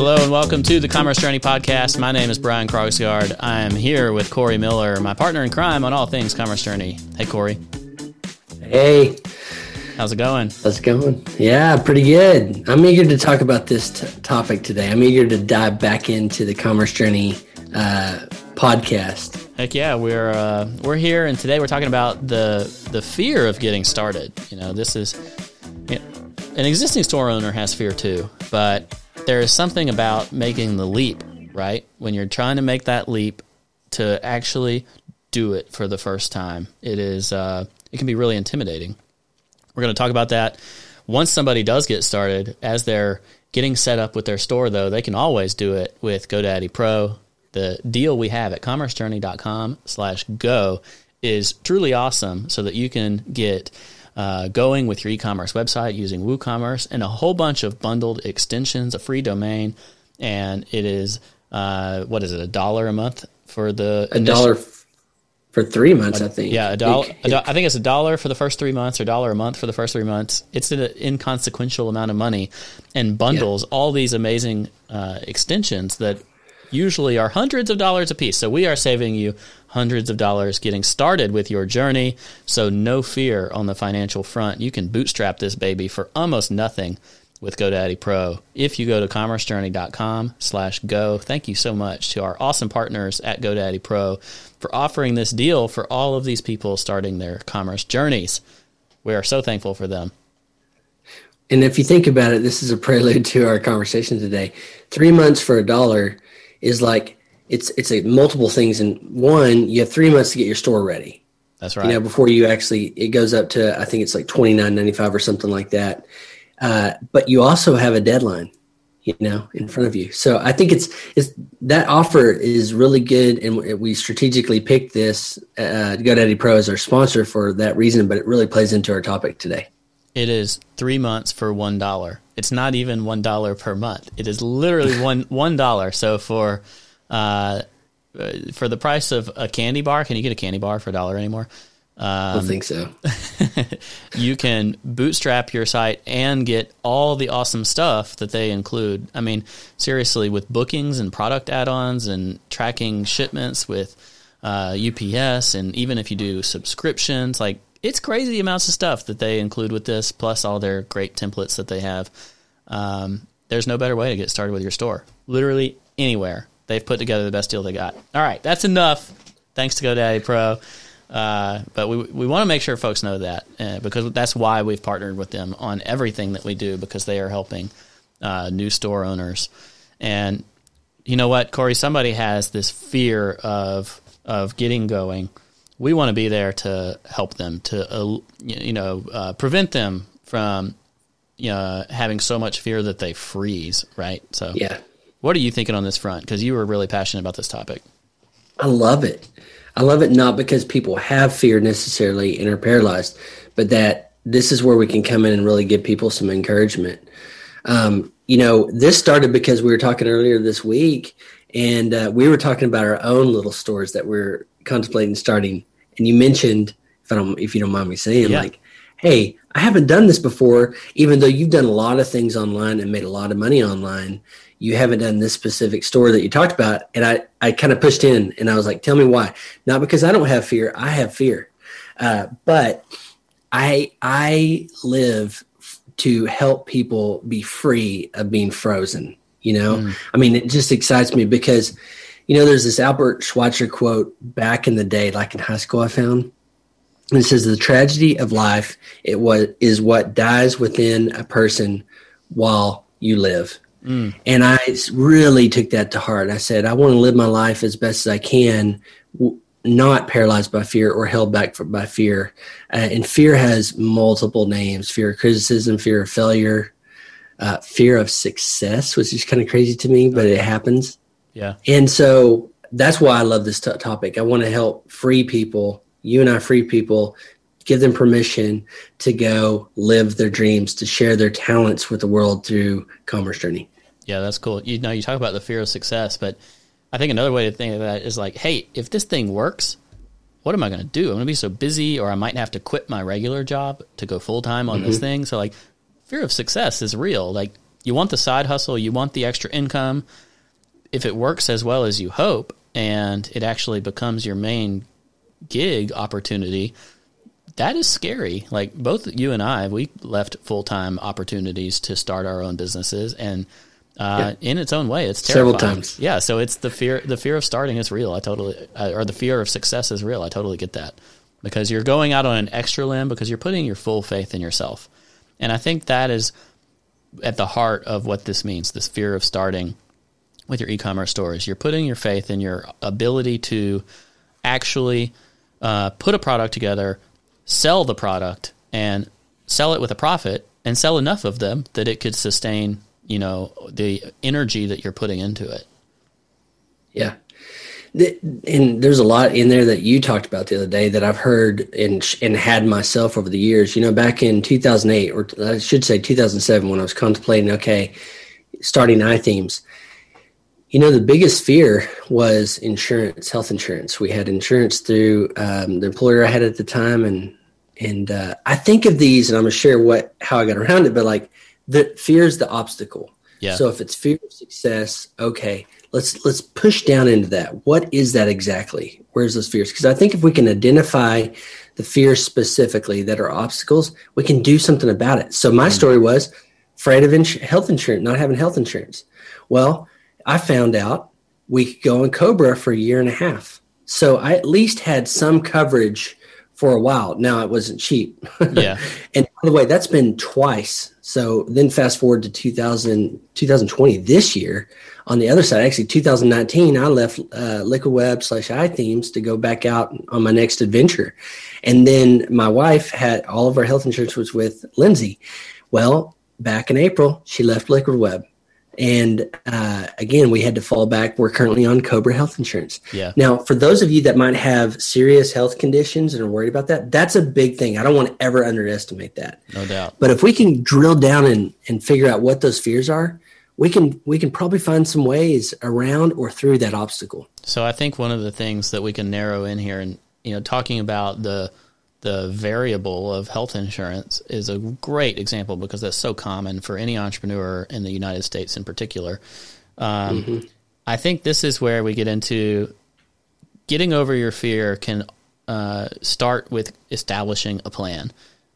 Hello and welcome to the Commerce Journey podcast. My name is Brian Krogsrud. I am here with Cory Miller, my partner in crime on all things Commerce Journey. Hey, Cory. Hey. How's it going? How's it going? Yeah, pretty good. I'm eager to talk about this t- topic today. I'm eager to dive back into the Commerce Journey uh, podcast. Heck yeah, we're uh, we're here, and today we're talking about the the fear of getting started. You know, this is you know, an existing store owner has fear too, but there is something about making the leap, right? When you're trying to make that leap to actually do it for the first time, it is uh, it can be really intimidating. We're going to talk about that once somebody does get started. As they're getting set up with their store, though, they can always do it with GoDaddy Pro. The deal we have at commercejourney.com slash go is truly awesome so that you can get uh, going with your e-commerce website using WooCommerce and a whole bunch of bundled extensions, a free domain, and it is uh, what is it, a dollar a month for the a initial, dollar for three months, I think. Yeah, a dollar. Do- I think it's a dollar for the first three months, or a dollar a month for the first three months. It's an inconsequential amount of money, and bundles yeah. all these amazing uh, extensions that usually are hundreds of dollars a piece. So we are saving you hundreds of dollars getting started with your journey. So no fear on the financial front. You can bootstrap this baby for almost nothing with GoDaddy Pro. If you go to commercejourney.com slash go, thank you so much to our awesome partners at GoDaddy Pro for offering this deal for all of these people starting their commerce journeys. We are so thankful for them. And if you think about it, this is a prelude to our conversation today. Three months for a dollar is like it's it's a multiple things. And one, you have three months to get your store ready. That's right. You know, before you actually it goes up to I think it's like twenty nine ninety five or something like that. Uh, but you also have a deadline you know in front of you so i think it's it's that offer is really good and we strategically picked this uh, godaddy pro as our sponsor for that reason but it really plays into our topic today it is three months for one dollar it's not even one dollar per month it is literally one one dollar so for uh, for the price of a candy bar can you get a candy bar for a dollar anymore um, I think so. you can bootstrap your site and get all the awesome stuff that they include. I mean, seriously, with bookings and product add ons and tracking shipments with uh, UPS, and even if you do subscriptions, like it's crazy amounts of stuff that they include with this, plus all their great templates that they have. Um, there's no better way to get started with your store. Literally anywhere. They've put together the best deal they got. All right, that's enough. Thanks to GoDaddy Pro. Uh, but we we want to make sure folks know that uh, because that's why we've partnered with them on everything that we do because they are helping uh, new store owners. And you know what, Cory? Somebody has this fear of of getting going. We want to be there to help them to uh, you know uh, prevent them from you know, having so much fear that they freeze. Right. So yeah. What are you thinking on this front? Because you were really passionate about this topic. I love it. I love it not because people have fear necessarily and are paralyzed, but that this is where we can come in and really give people some encouragement. Um, you know, this started because we were talking earlier this week, and uh, we were talking about our own little stores that we're contemplating starting. And you mentioned, if I don't, if you don't mind me saying, yeah. like, hey, I haven't done this before, even though you've done a lot of things online and made a lot of money online you haven't done this specific store that you talked about. And I, I kind of pushed in and I was like, tell me why. Not because I don't have fear. I have fear. Uh, but I, I live to help people be free of being frozen. You know, mm. I mean, it just excites me because, you know, there's this Albert Schweitzer quote back in the day, like in high school, I found. It says, the tragedy of life it was, is what dies within a person while you live. Mm. And I really took that to heart. I said, I want to live my life as best as I can, not paralyzed by fear or held back by fear. Uh, and fear has multiple names fear of criticism, fear of failure, uh, fear of success, which is kind of crazy to me, but it happens. Yeah. And so that's why I love this t- topic. I want to help free people, you and I free people give them permission to go live their dreams, to share their talents with the world through Commerce Journey. Yeah, that's cool. You know, you talk about the fear of success, but I think another way to think of that is like, hey, if this thing works, what am I going to do? I'm going to be so busy, or I might have to quit my regular job to go full time on mm-hmm. this thing. So, like, fear of success is real. Like, you want the side hustle, you want the extra income. If it works as well as you hope and it actually becomes your main gig opportunity, that is scary. Like both you and I, we left full time opportunities to start our own businesses, and uh, yeah. in its own way, it's terrifying. several times. Yeah, so it's the fear. The fear of starting is real. I totally, uh, or the fear of success is real. I totally get that because you're going out on an extra limb because you're putting your full faith in yourself, and I think that is at the heart of what this means. This fear of starting with your e-commerce stores. You're putting your faith in your ability to actually uh, put a product together sell the product and sell it with a profit and sell enough of them that it could sustain, you know, the energy that you're putting into it. Yeah. And there's a lot in there that you talked about the other day that I've heard and and had myself over the years. You know, back in 2008, or I should say 2007, when I was contemplating, okay, starting iThemes, you know, the biggest fear was insurance, health insurance. We had insurance through um, the employer I had at the time, and and uh, I think of these, and I'm gonna share what how I got around it. But like, the fear is the obstacle. Yeah. So if it's fear of success, okay, let's let's push down into that. What is that exactly? Where's those fears? Because I think if we can identify the fears specifically that are obstacles, we can do something about it. So my mm-hmm. story was afraid of ins- health insurance, not having health insurance. Well, I found out we could go on Cobra for a year and a half. So I at least had some coverage for a while. Now it wasn't cheap. Yeah. and by the way, that's been twice. So then fast forward to 2000, 2020 this year. On the other side, actually 2019, I left uh, Liquid Web slash iThemes to go back out on my next adventure. And then my wife had all of our health insurance was with Lindsay. Well, back in April, she left Liquid Web. And uh, again, we had to fall back. We're currently on Cobra Health Insurance. Yeah. Now, for those of you that might have serious health conditions and are worried about that, that's a big thing. I don't want to ever underestimate that. No doubt. But if we can drill down and, and figure out what those fears are, we can we can probably find some ways around or through that obstacle. So I think one of the things that we can narrow in here, and you know, talking about the the variable of health insurance is a great example because that's so common for any entrepreneur in the United States in particular. Um, mm-hmm. I think this is where we get into getting over your fear can uh, start with establishing a plan.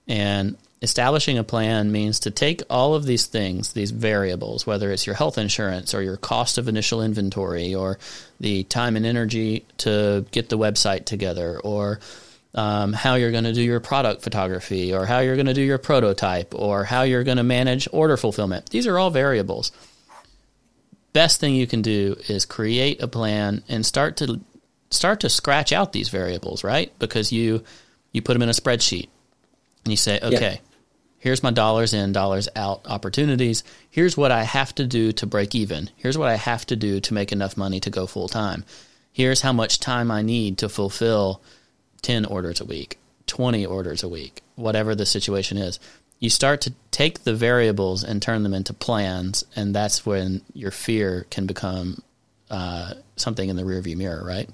And establishing a plan means to take all of these things, these variables, whether it's your health insurance or your cost of initial inventory or the time and energy to get the website together or um, how you're going to do your product photography or how you're going to do your prototype or how you're going to manage order fulfillment. These are all variables. Best thing you can do is create a plan and start to start to scratch out these variables, right? Because you you put them in a spreadsheet and you say, okay, yeah. here's my dollars in, dollars out opportunities. Here's what I have to do to break even. Here's what I have to do to make enough money to go full time. Here's how much time I need to fulfill 10 orders a week, 20 orders a week, whatever the situation is. You start to take the variables and turn them into plans, and that's when your fear can become uh, something in the rearview mirror, right?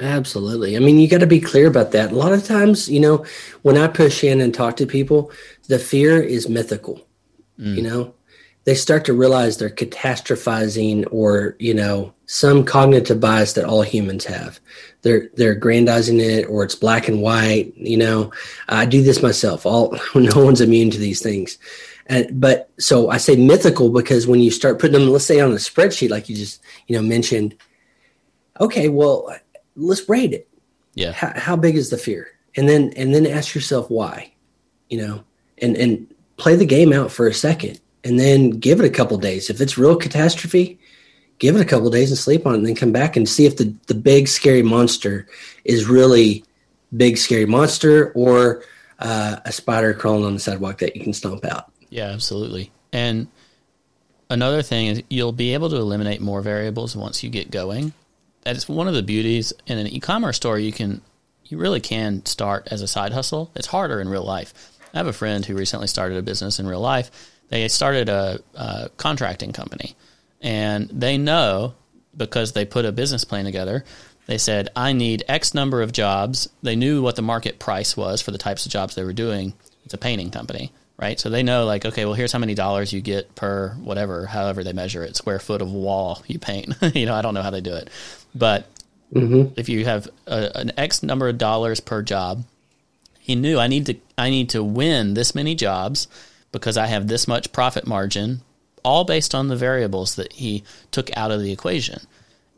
Absolutely. I mean, you got to be clear about that. A lot of times, you know, when I push in and talk to people, the fear is mythical. Mm. You know, they start to realize they're catastrophizing or, you know, some cognitive bias that all humans have they're they're aggrandizing it or it's black and white you know? I do this myself. All no one's immune to these things. And, but so i say mythical because when you start putting them let's say on a spreadsheet like you just you know mentioned okay well let's rate it. Yeah. How, how big is the fear? And then and then ask yourself why you know? And and play the game out for a second and then give it a couple days. If it's real catastrophe give it a couple days and sleep on it and then come back and see if the, the big scary monster is really big scary monster or uh, a spider crawling on the sidewalk that you can stomp out. Yeah absolutely. And another thing is you'll be able to eliminate more variables once you get going. That's one of the beauties in an e-commerce store. You can you really can start as a side hustle. It's harder in real life. I have a friend who recently started a business in real life. They started a, a contracting company and they know because they put a business plan together. They said, I need X number of jobs. They knew what the market price was for the types of jobs they were doing. It's a painting company. right? So they know like, okay, well, here's how many dollars you get per whatever, however they measure it, square foot of wall you paint. you know, I don't know how they do it, but mm-hmm. if you have a, an X number of dollars per job, he knew I need to I need to win this many jobs because I have this much profit margin, all based on the variables that he took out of the equation,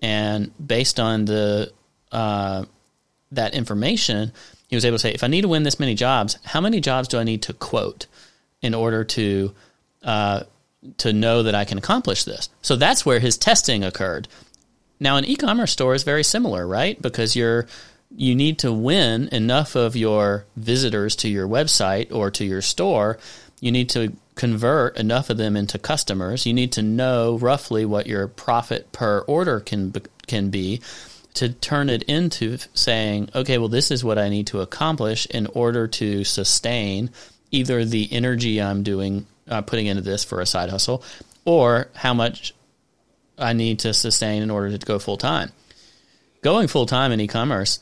and based on the uh, that information, he was able to say, if I need to win this many jobs, how many jobs do I need to quote in order to uh, to know that I can accomplish this? So that's where his testing occurred. Now, an e-commerce store is very similar, right? Because you're you need to win enough of your visitors to your website or to your store. You need to convert enough of them into customers. You need to know roughly what your profit per order can can be to turn it into saying, okay, well, this is what I need to accomplish in order to sustain either the energy I'm doing, uh, putting into this for a side hustle, or how much I need to sustain in order to go full time. Going full time in e commerce,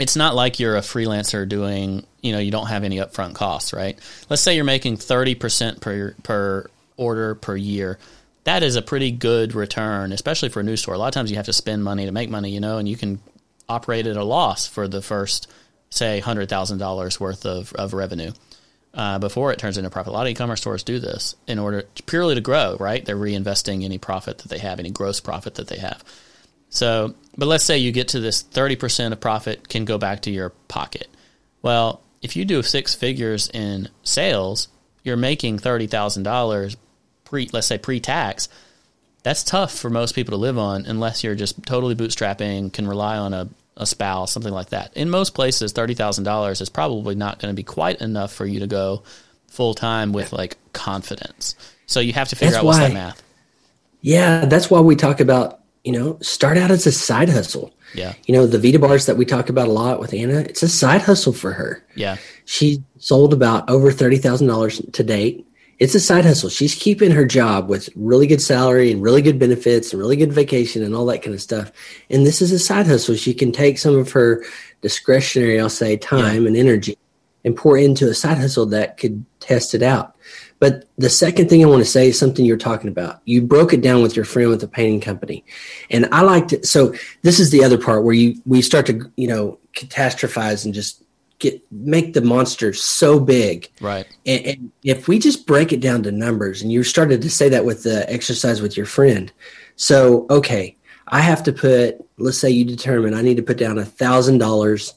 it's not like you're a freelancer doing, you know, you don't have any upfront costs, right? Let's say you're making 30% per, per order per year that is a pretty good return, especially for a new store. A lot of times you have to spend money to make money, you know, and you can operate at a loss for the first, say, hundred thousand dollars worth of, of revenue. Uh, before it turns into profit. A lot of e-commerce stores do this in order purely to grow, right? They're reinvesting any profit that they have, any gross profit that they have. So, but let's say you get to this 30% of profit can go back to your pocket. Well, if you do six figures in sales, you're making $30,000 pre let's say pre-tax, that's tough for most people to live on unless you're just totally bootstrapping, can rely on a, a spouse, something like that. In most places, thirty thousand dollars is probably not going to be quite enough for you to go full time with like confidence. So you have to figure that's out what's that math. Yeah, that's why we talk about you know start out as a side hustle. Yeah. You know, the Vita bars that we talk about a lot with Anna, it's a side hustle for her. Yeah. She sold about over $30,000 to date it's a side hustle. She's keeping her job with really good salary and really good benefits and really good vacation and all that kind of stuff. And this is a side hustle. She can take some of her discretionary, I'll say, time yeah. and energy and pour into a side hustle that could test it out. But the second thing I want to say is something you're talking about. You broke it down with your friend with the painting company. And I liked it. So this is the other part where you we start to, you know, catastrophize and just get make the monster so big. Right. And, and, if we just break it down to numbers, and you started to say that with the exercise with your friend. So okay, I have to put. Let's say you determine I need to put down a thousand uh, dollars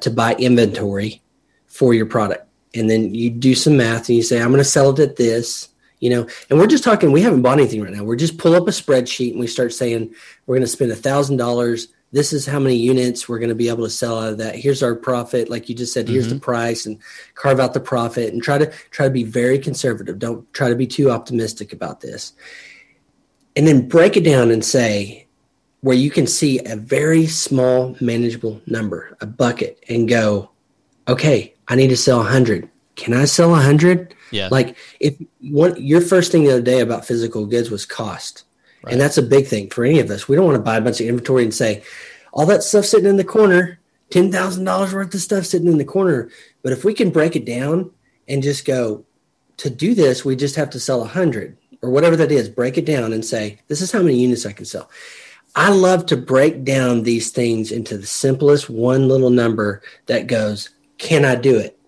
to buy inventory for your product, and then you do some math and you say I'm going to sell it at this. You know, and we're just talking. We haven't bought anything right now. We're just pull up a spreadsheet and we start saying we're going to spend a thousand dollars this is how many units we're going to be able to sell out of that here's our profit like you just said here's mm-hmm. the price and carve out the profit and try to try to be very conservative don't try to be too optimistic about this and then break it down and say where you can see a very small manageable number a bucket and go okay i need to sell 100 can i sell 100 yeah like if one your first thing the other day about physical goods was cost Right. And that's a big thing for any of us. We don't want to buy a bunch of inventory and say, all that stuff sitting in the corner, $10,000 worth of stuff sitting in the corner. But if we can break it down and just go, to do this, we just have to sell 100 or whatever that is, break it down and say, this is how many units I can sell. I love to break down these things into the simplest one little number that goes, can I do it?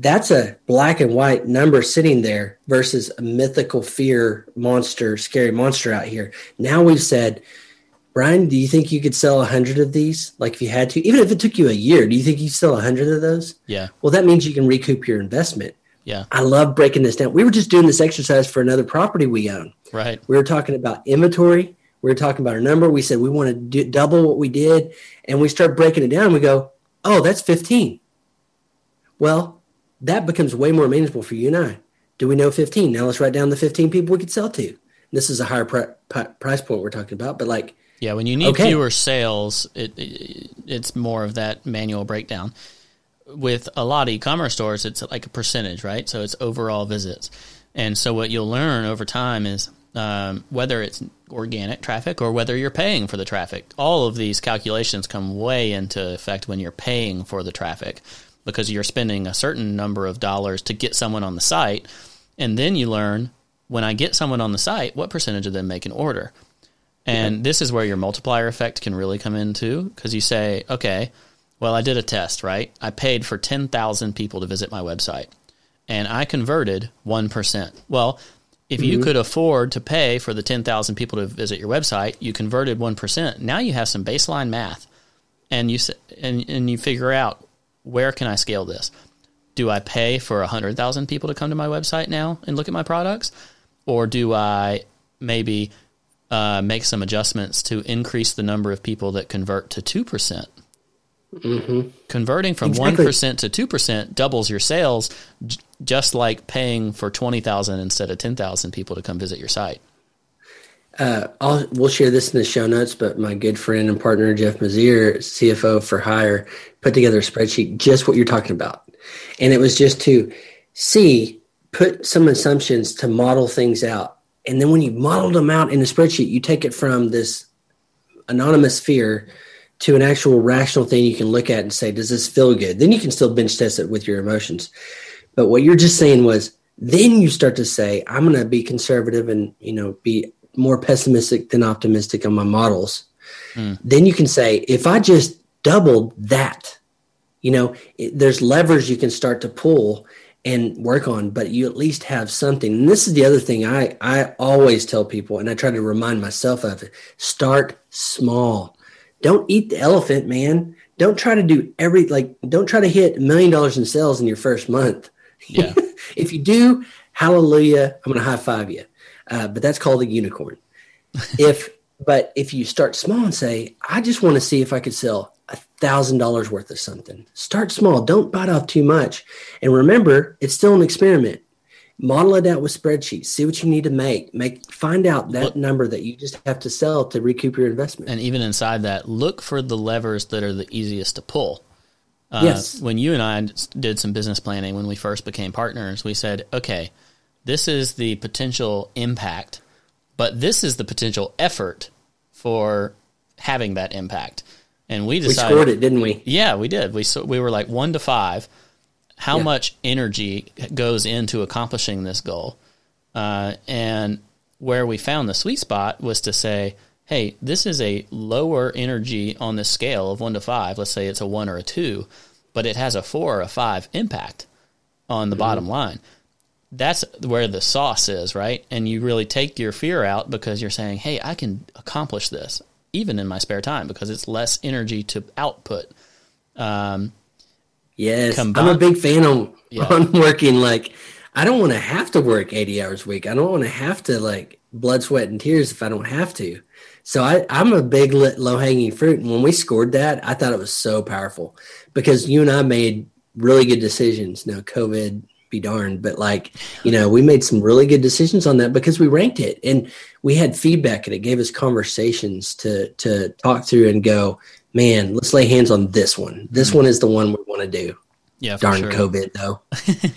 that's a black and white number sitting there versus a mythical fear monster, scary monster out here. Now we've said, Brian, do you think you could sell a hundred of these? Like if you had to, even if it took you a year, do you think you sell a hundred of those? Yeah. Well, that means you can recoup your investment. Yeah. I love breaking this down. We were just doing this exercise for another property we own. Right. We were talking about inventory. We were talking about a number. We said we want to do, double what we did, and we start breaking it down. we go, oh, that's fifteen. Well, that becomes way more manageable for you and I. Do we know 15? Now let's write down the 15 people we could sell to. This is a higher pri- price point we're talking about, but like, yeah, when you need okay. fewer sales, it, it, it's more of that manual breakdown. With a lot of e-commerce stores, it's like a percentage, right? So it's overall visits, and so what you'll learn over time is um, whether it's organic traffic or whether you're paying for the traffic. All of these calculations come way into effect when you're paying for the traffic because you're spending a certain number of dollars to get someone on the site. And then you learn when I get someone on the site, what percentage of them make an order? And yeah. this is where your multiplier effect can really come into because you say, okay, well, I did a test, right? I paid for 10,000 people to visit my website and I converted 1%. Well, if you mm-hmm. could afford to pay for the 10,000 people to visit your website, you converted 1%. Now you have some baseline math and you and and you figure out where can I scale this? Do I pay for 100,000 people to come to my website now and look at my products or do I maybe uh, make some adjustments to increase the number of people that convert to 2%? Mm-hmm. Converting from one percent to two percent doubles your sales, j- just like paying for twenty thousand instead of ten thousand people to come visit your site. Uh, I'll, we'll share this in the show notes, but my good friend and partner Jeff Mazier, CFO for Hire, put together a spreadsheet just what you're talking about, and it was just to see put some assumptions to model things out, and then when you modeled them out in the spreadsheet, you take it from this anonymous fear to an actual rational thing you can look at and say, does this feel good? Then you can still bench test it with your emotions. But what you're just saying was, then you start to say, I'm going to be conservative and, you know, be more pessimistic than optimistic on my models. Mm. Then you can say, if I just doubled that, you know, it, there's levers you can start to pull and work on, but you at least have something. And this is the other thing I, I always tell people, and I try to remind myself of it start small don't eat the elephant, man. Don't try to do every like don't try to hit a million dollars in sales in your first month. Yeah. if you do, hallelujah, I'm gonna high five you. Uh, but that's called a unicorn. if but if you start small and say, I just want to see if I could sell a thousand dollars worth of something. Start small. Don't bite off too much. And remember, it's still an experiment model it out with spreadsheets see what you need to make make find out that number that you just have to sell to recoup your investment and even inside that look for the levers that are the easiest to pull uh, yes. when you and i did some business planning when we first became partners we said okay this is the potential impact but this is the potential effort for having that impact and we decided we scored it didn't we yeah we did we so we were like one to five how yeah. much energy goes into accomplishing this goal. Uh, and where we found the sweet spot was to say, hey, this is a lower energy on the scale of one to five. Let's say it's a one or a two, but it has a four or a five impact on the mm-hmm. bottom line. That's where the sauce is, right? And you really take your fear out because you're saying, hey, I can accomplish this even in my spare time because it's less energy to output. Um, Yes, I'm a big fan on yeah. on working. Like, I don't want to have to work 80 hours a week. I don't want to have to like blood, sweat, and tears if I don't have to. So I, I'm a big low hanging fruit. And when we scored that, I thought it was so powerful because you and I made really good decisions. Now, COVID be darned, but like, you know, we made some really good decisions on that because we ranked it and we had feedback and it gave us conversations to to talk through and go, man, let's lay hands on this one. This mm-hmm. one is the one we want to do. Yeah, darn sure. COVID though.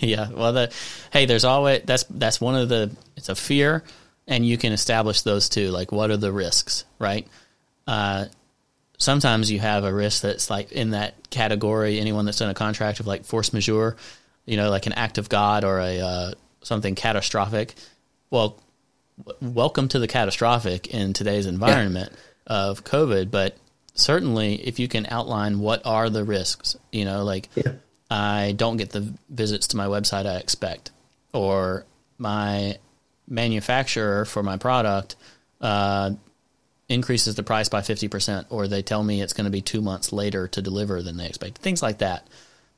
yeah, well, the, hey, there's always that's that's one of the it's a fear, and you can establish those too. Like, what are the risks, right? Uh, sometimes you have a risk that's like in that category. Anyone that's done a contract of like force majeure, you know, like an act of God or a uh, something catastrophic. Well, w- welcome to the catastrophic in today's environment yeah. of COVID, but certainly if you can outline what are the risks, you know, like yeah. I don't get the visits to my website I expect, or my manufacturer for my product uh, increases the price by 50%, or they tell me it's going to be two months later to deliver than they expect. Things like that.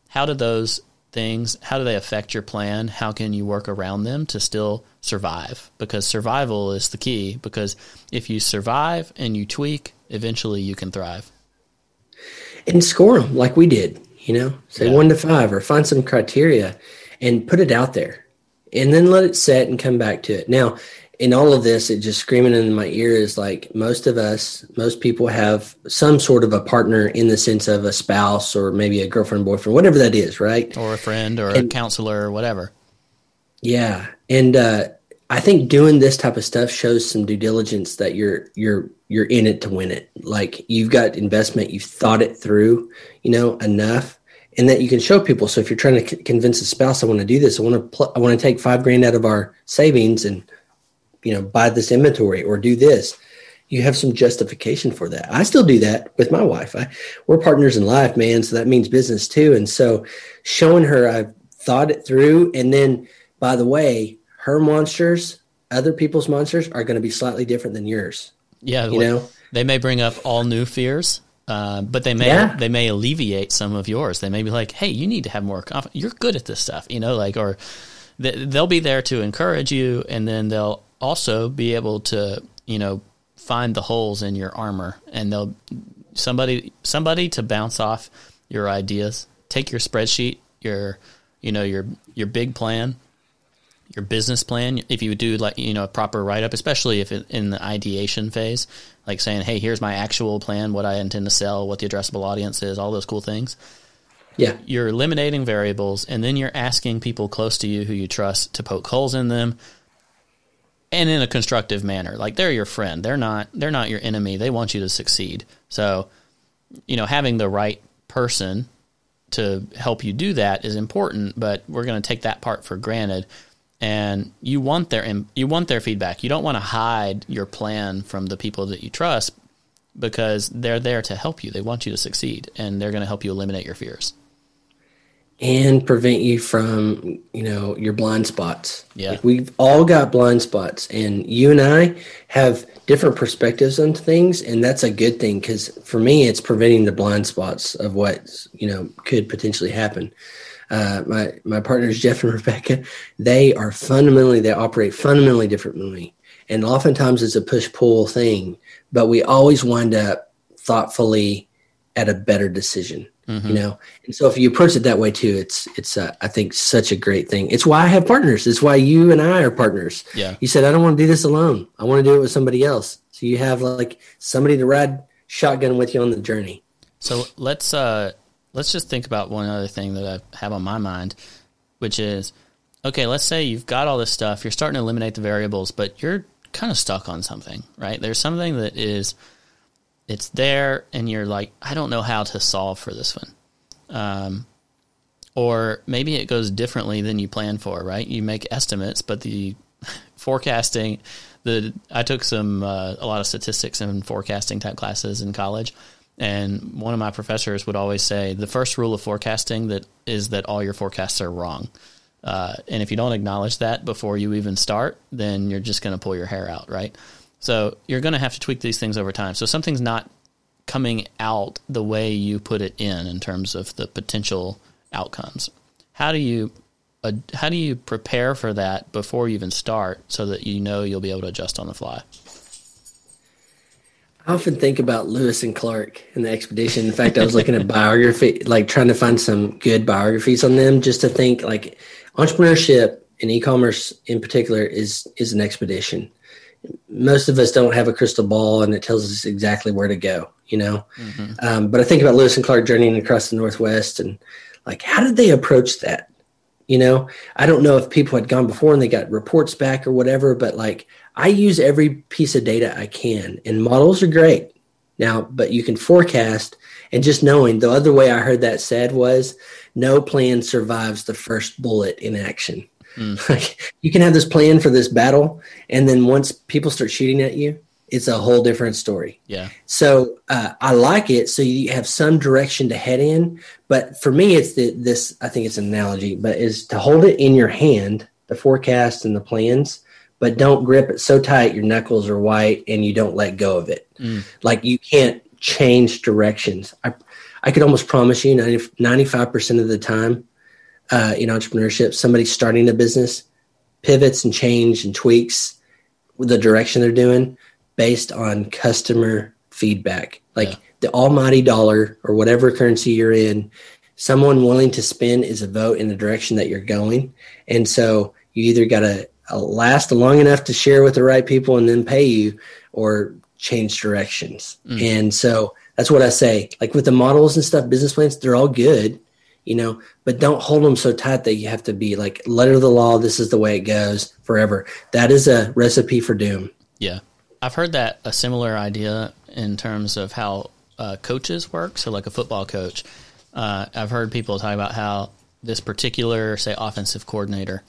How do those things, how do they affect your plan? How can you work around them to still survive? Because survival is the key, because if you survive and you tweak, eventually you can thrive. And score them like we did, you know, say yeah. one to five or find some criteria and put it out there and then let it set and come back to it. Now, in all of this, it just screaming in my ear is like most of us, most people have some sort of a partner in the sense of a spouse or maybe a girlfriend, boyfriend, whatever that is, right? Or a friend or and, a counselor or whatever. Yeah. And uh, I think doing this type of stuff shows some due diligence that you're you're you're in it to win it. Like you've got investment, you've thought it through, you know, enough and that you can show people. So if you're trying to c- convince a spouse, I want to do this, I want to pl- I want to take five grand out of our savings and you know buy this inventory or do this. You have some justification for that. I still do that with my wife. I, we're partners in life, man. So that means business too. And so showing her I've thought it through, and then by the way, her monsters, other people's monsters, are going to be slightly different than yours. Yeah, you know, they may bring up all new fears, uh, but they may Yeah. they may alleviate some of yours. They may be like, "Hey, you need to have more confidence. You're good at this stuff," you know, like or th- they'll be there to encourage you, and then they'll also be able to you know find the holes in your armor, and they'll somebody somebody to bounce off your ideas. Take your spreadsheet, your you know your your big plan, your business plan if you do like you know a proper write up especially if it, in the ideation phase like saying hey here's my actual plan what i intend to sell what the addressable audience is all those cool things Yeah. you're eliminating variables and then you're asking people close to you who you trust to poke holes in them and in a constructive manner. Like they're your friend. They're not they're not your enemy. They want you to succeed. So you know having the right person to help you do that is important but we're going to take that part for granted. And you want their you want their feedback. You don't want to hide your plan from the people that you trust because they're there to help you. They want you to succeed and they're going to help you eliminate your fears and prevent you from you know your blind spots. Yeah. Like, we've all got blind spots and you and i have different perspectives on things and that's a good thing because for me it's preventing the blind spots of what you know could potentially happen. Uh, my my partners jeff and rebecca they are fundamentally they operate fundamentally differently and oftentimes it's a push pull thing but we always wind up thoughtfully at a better decision you know? And so if you approach it that way too it's it's uh, i think such a great thing. It's why i have partners. It's why you and i are partners. Yeah. you said i don't want to do this alone. I want to do it with somebody else. So you have like somebody to ride shotgun with you on the journey. So let's uh, let's just think about one other thing that I have on my mind, which is okay. Let's say you've got all this stuff, you're starting to eliminate the variables, but you're kind of stuck on something, right? There's something that is it's there, and you're like, I don't know how to solve for this one, um, or maybe it goes differently than you plan for, right? You make estimates, but the forecasting the I took some uh, a lot of statistics and forecasting type classes in college, and one of my professors would always say the first rule of forecasting that is that all your forecasts are wrong. Uh, and if you don't acknowledge that before you even start, then you're just going to pull your hair out, right? So you're going to have to tweak these things over time. So something's not coming out the way you put it in in terms of the potential outcomes. How do you uh, how do you prepare for that before you even start so that you know you'll be able to adjust on the fly? I often think about Lewis and Clark and the expedition. In fact, I was looking at biography, like trying to find some good biographies on them, just to think like entrepreneurship and e-commerce in particular is is an expedition. Most of us don't have a crystal ball, and it tells us exactly where to go. You know, um, but I think about Lewis and Clark journeying across the Northwest, and like, how did they approach that? You know, I don't know if people had gone before and they got reports back or whatever, but like I use every piece of data I can, and models are great now, but you can forecast. And just knowing the other way I heard that said was no plan survives the first bullet in action. Like you can have this plan for this battle, and then once people start shooting at you, it's a whole different story. Yeah. So uh, I like it. So you have some direction to head in. But for me, it's the, this. I think it's an analogy, but is to hold it in your hand, the forecast and the plans, but don't grip it so tight your knuckles are white and you don't let go of it. Like you can't change directions. I I could almost promise you 95 percent of the time uh, in entrepreneurship, somebody starting a business pivots and change and tweaks the direction they're doing based on customer feedback. Like Yeah. the almighty dollar or whatever currency you're in, someone willing to spend is a vote in the direction that you're going. And so you either got to last long enough to share with the right people and then pay you or change directions. And so that's what I say. Like with the models and stuff, business plans, they're all good, you know, but don't hold them so tight that you have to be like letter of the law. This is the way it goes forever. That is a recipe for doom. Yeah. I've heard that a similar idea in terms of how uh, coaches work. So, like a football coach, uh, I've heard people talk about how this particular, say, offensive coordinator,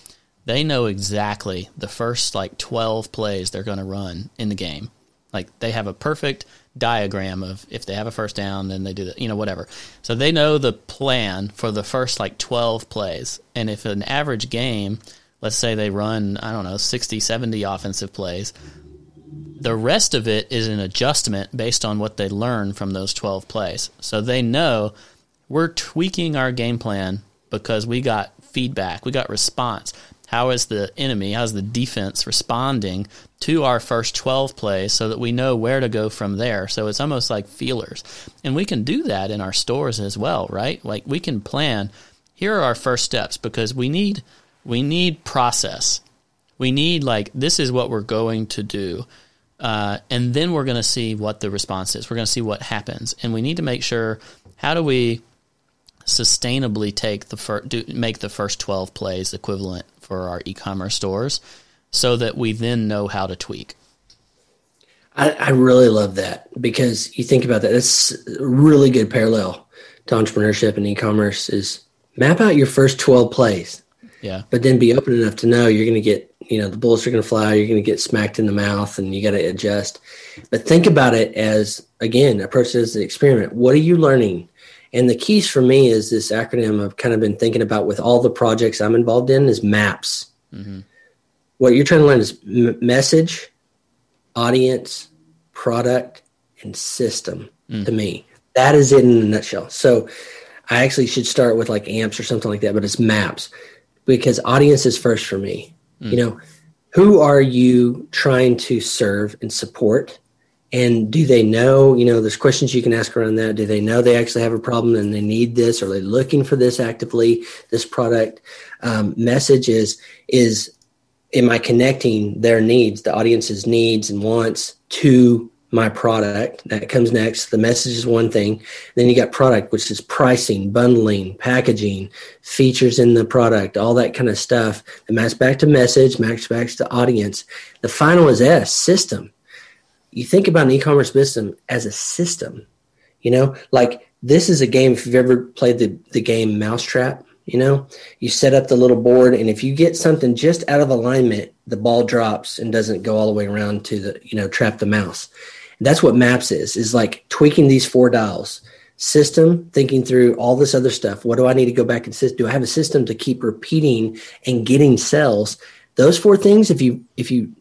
they know exactly the first like 12 plays they're going to run in the game. Like they have a perfect diagram of if they have a first down, then they do that, you know, whatever. So they know the plan for the first like 12 plays. And if an average game, let's say they run, I don't know, 60, 70 offensive plays, the rest of it is an adjustment based on what they learn from those 12 plays. So they know we're tweaking our game plan because we got feedback, we got response. How is the enemy, how's the defense responding to our first 12 plays so that we know where to go from there? So it's almost like feelers. And we can do that in our stores as well, right? Like we can plan here are our first steps because we need we need process. We need like this is what we're going to do. Uh, and then we're going to see what the response is. We're going to see what happens, and we need to make sure how do we sustainably take the fir- do, make the first 12 plays equivalent for our e-commerce stores so that we then know how to tweak. I, I really love that because you think about that. It's a really good parallel to entrepreneurship and e-commerce is map out your first 12 plays. Yeah. But then be open enough to know you're going to get you know the bullets are going to fly you're going to get smacked in the mouth and you got to adjust. But think about it as again approach it as an experiment. What are you learning and the keys for me is this acronym I've kind of been thinking about with all the projects I'm involved in is MAPS. Mm-hmm. What you're trying to learn is m- message, audience, product, and system mm. to me. That is it in a nutshell. So I actually should start with like amps or something like that, but it's maps because audience is first for me. Mm. You know, who are you trying to serve and support? And do they know you know there's questions you can ask around that. Do they know they actually have a problem and they need this? Are they looking for this actively this product? Um, message is is am i connecting their needs the audience's needs and wants to my product? That comes next. The message is one thing. Then you got product which is pricing bundling packaging features in the product all that kind of stuff. And maps back to message maps back to audience. The final is s system you think about an e-commerce system as a system you know? Like this is a game if you've ever played the, the game mousetrap you know? You set up the little board and if you get something just out of alignment the ball drops and doesn't go all the way around to the you know trap the mouse. That's what maps is is like tweaking these four dials. System thinking through all this other stuff. What do i need to go back and sit do i have a system to keep repeating and getting sales? Those four things if you if you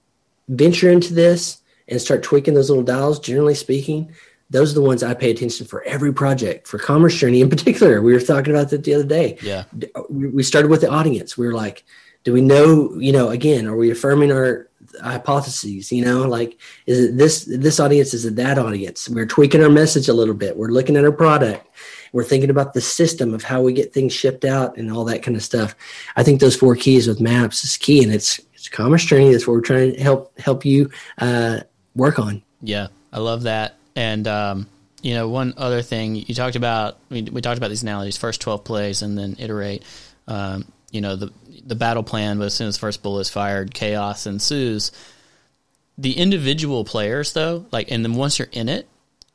venture into this and start tweaking those little dials, generally speaking, those are the ones I pay attention for every project. For Commerce Journey in particular, we were talking about that the other day. Yeah, we started with the audience. We were like, do we know? You know, again, are we affirming our hypotheses? You know, like is it this this audience? Is it that audience? We're tweaking our message a little bit. We're looking at our product. We're thinking about the system of how we get things shipped out and all that kind of stuff. I think those four keys with maps is key, and it's it's Commerce Journey. That's what we're trying to help help you. Uh, work on. Yeah, I love that. And um, you know, one other thing you talked about, we, we talked about these analogies: first twelve plays, and then iterate. Um, you know, the the battle plan, but as soon as first bullet is fired, chaos ensues. The individual players, though, like, and then once you're in it,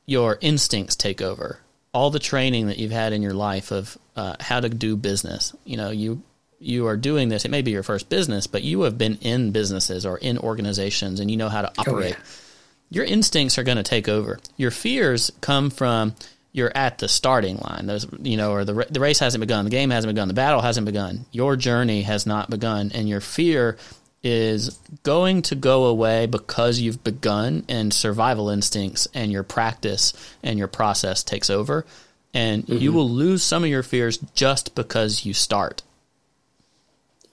your instincts take over. All the training that you've had in your life of uh, how to do business, you know, you you are doing this. It may be your first business, but you have been in businesses or in organizations, and you know how to operate. Oh, yeah your instincts are going to take over. Your fears come from you're at the starting line. Those, you know, or the the race hasn't begun, the game hasn't begun, the battle hasn't begun. Your journey has not begun, and your fear is going to go away because you've begun, and survival instincts and your practice and your process takes over, and mm-hmm. you will lose some of your fears just because you start.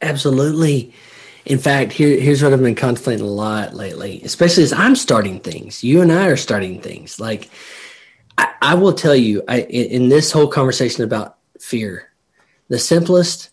Absolutely. In fact, here, here's what I've been contemplating a lot lately, especially as I'm starting things. You and I are starting things. Like, I, I will tell you, I, in this whole conversation about fear, the simplest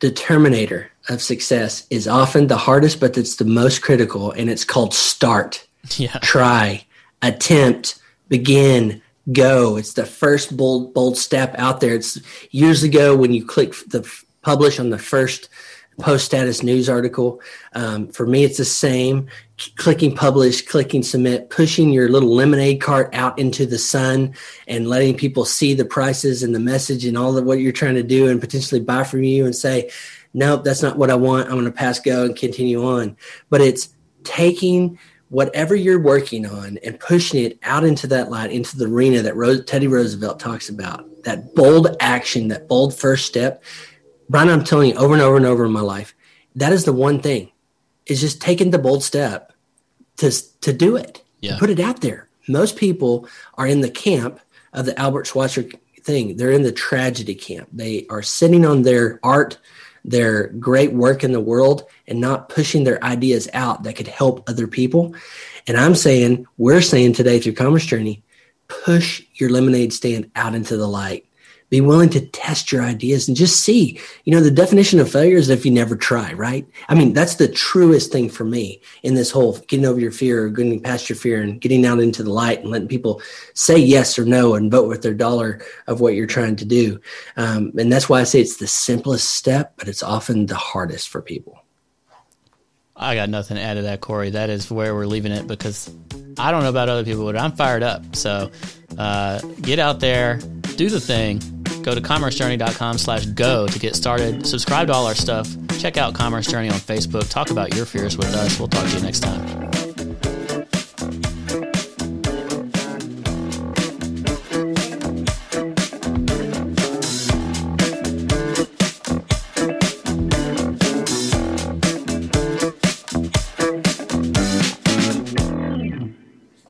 determinator of success is often the hardest, but it's the most critical, and it's called start. Yeah. Try, attempt, begin, go. It's the first bold bold step out there. It's years ago when you click the publish on the first post status news article. Um, for me, it's the same. Clicking publish, clicking submit, pushing your little lemonade cart out into the sun and letting people see the prices and the message and all of what you're trying to do and potentially buy from you and say, nope, that's not what I want. I'm going to pass go and continue on. But it's taking whatever you're working on and pushing it out into that light, into the arena that Teddy Roosevelt talks about, that bold action, that bold first step. Brian, I'm telling you over and over and over in my life, that is the one thing is just taking the bold step to, to do it, yeah. put it out there. Most people are in the camp of the Albert Schweitzer thing. They're in the tragedy camp. They are sitting on their art, their great work in the world and not pushing their ideas out that could help other people. And I'm saying, we're saying today through Commerce Journey, push your lemonade stand out into the light. Be willing to test your ideas and just see. You know, the definition of failure is if you never try, right? I mean, that's the truest thing for me in this whole getting over your fear, or getting past your fear, and getting out into the light and letting people say yes or no and vote with their dollar of what you're trying to do. Um, and that's why I say it's the simplest step, but it's often the hardest for people. I got nothing to add to that, Cory. That is where we're leaving it because I don't know about other people, but I'm fired up. So uh, get out there, do the thing. Go to commercejourney.com slash go to get started. Subscribe to all our stuff. Check out Commerce Journey on Facebook. Talk about your fears with us. We'll talk to you next time.